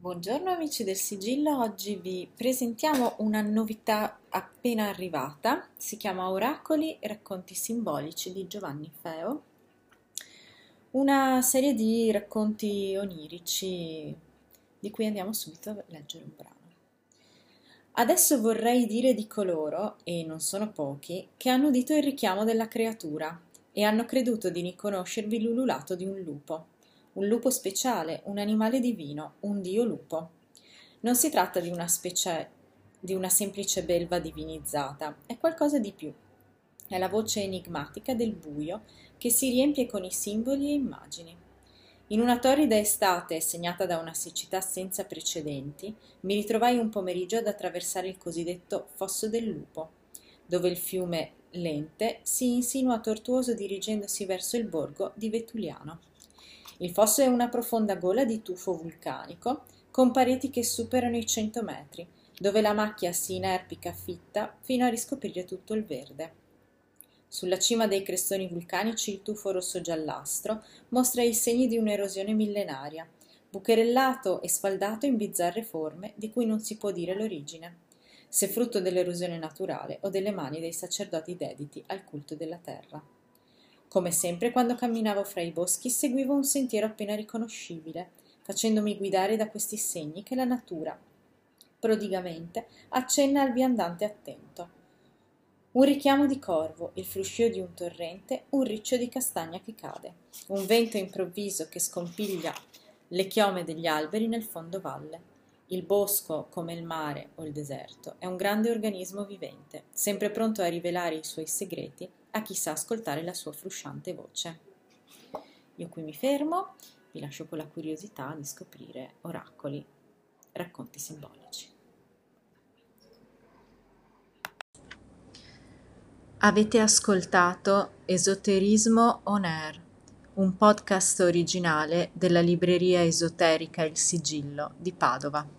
Buongiorno amici del sigillo, oggi vi presentiamo una novità appena arrivata, si chiama Oracoli e racconti simbolici di Giovanni Feo, una serie di racconti onirici di cui andiamo subito a leggere un brano. Adesso vorrei dire di coloro, e non sono pochi, che hanno udito il richiamo della creatura e hanno creduto di riconoscervi l'ululato di un lupo un lupo speciale, un animale divino, un dio lupo. Non si tratta di una specie di una semplice belva divinizzata, è qualcosa di più. È la voce enigmatica del buio che si riempie con i simboli e immagini. In una torrida estate segnata da una siccità senza precedenti, mi ritrovai un pomeriggio ad attraversare il cosiddetto Fosso del Lupo, dove il fiume Lente si insinua tortuoso dirigendosi verso il borgo di Vetuliano. Il fosso è una profonda gola di tufo vulcanico, con pareti che superano i 100 metri, dove la macchia si inerpica fitta fino a riscoprire tutto il verde. Sulla cima dei crestoni vulcanici il tufo rosso-giallastro mostra i segni di un'erosione millenaria, bucherellato e sfaldato in bizzarre forme di cui non si può dire l'origine, se frutto dell'erosione naturale o delle mani dei sacerdoti dediti al culto della terra. Come sempre, quando camminavo fra i boschi, seguivo un sentiero appena riconoscibile, facendomi guidare da questi segni che la natura, prodigamente, accenna al viandante attento. Un richiamo di corvo, il fruscio di un torrente, un riccio di castagna che cade, un vento improvviso che scompiglia le chiome degli alberi nel fondo valle. Il bosco, come il mare o il deserto, è un grande organismo vivente, sempre pronto a rivelare i suoi segreti a chi sa ascoltare la sua frusciante voce. Io qui mi fermo, vi lascio con la curiosità di scoprire oracoli, racconti simbolici. Avete ascoltato Esoterismo On Air, un podcast originale della libreria esoterica Il Sigillo di Padova.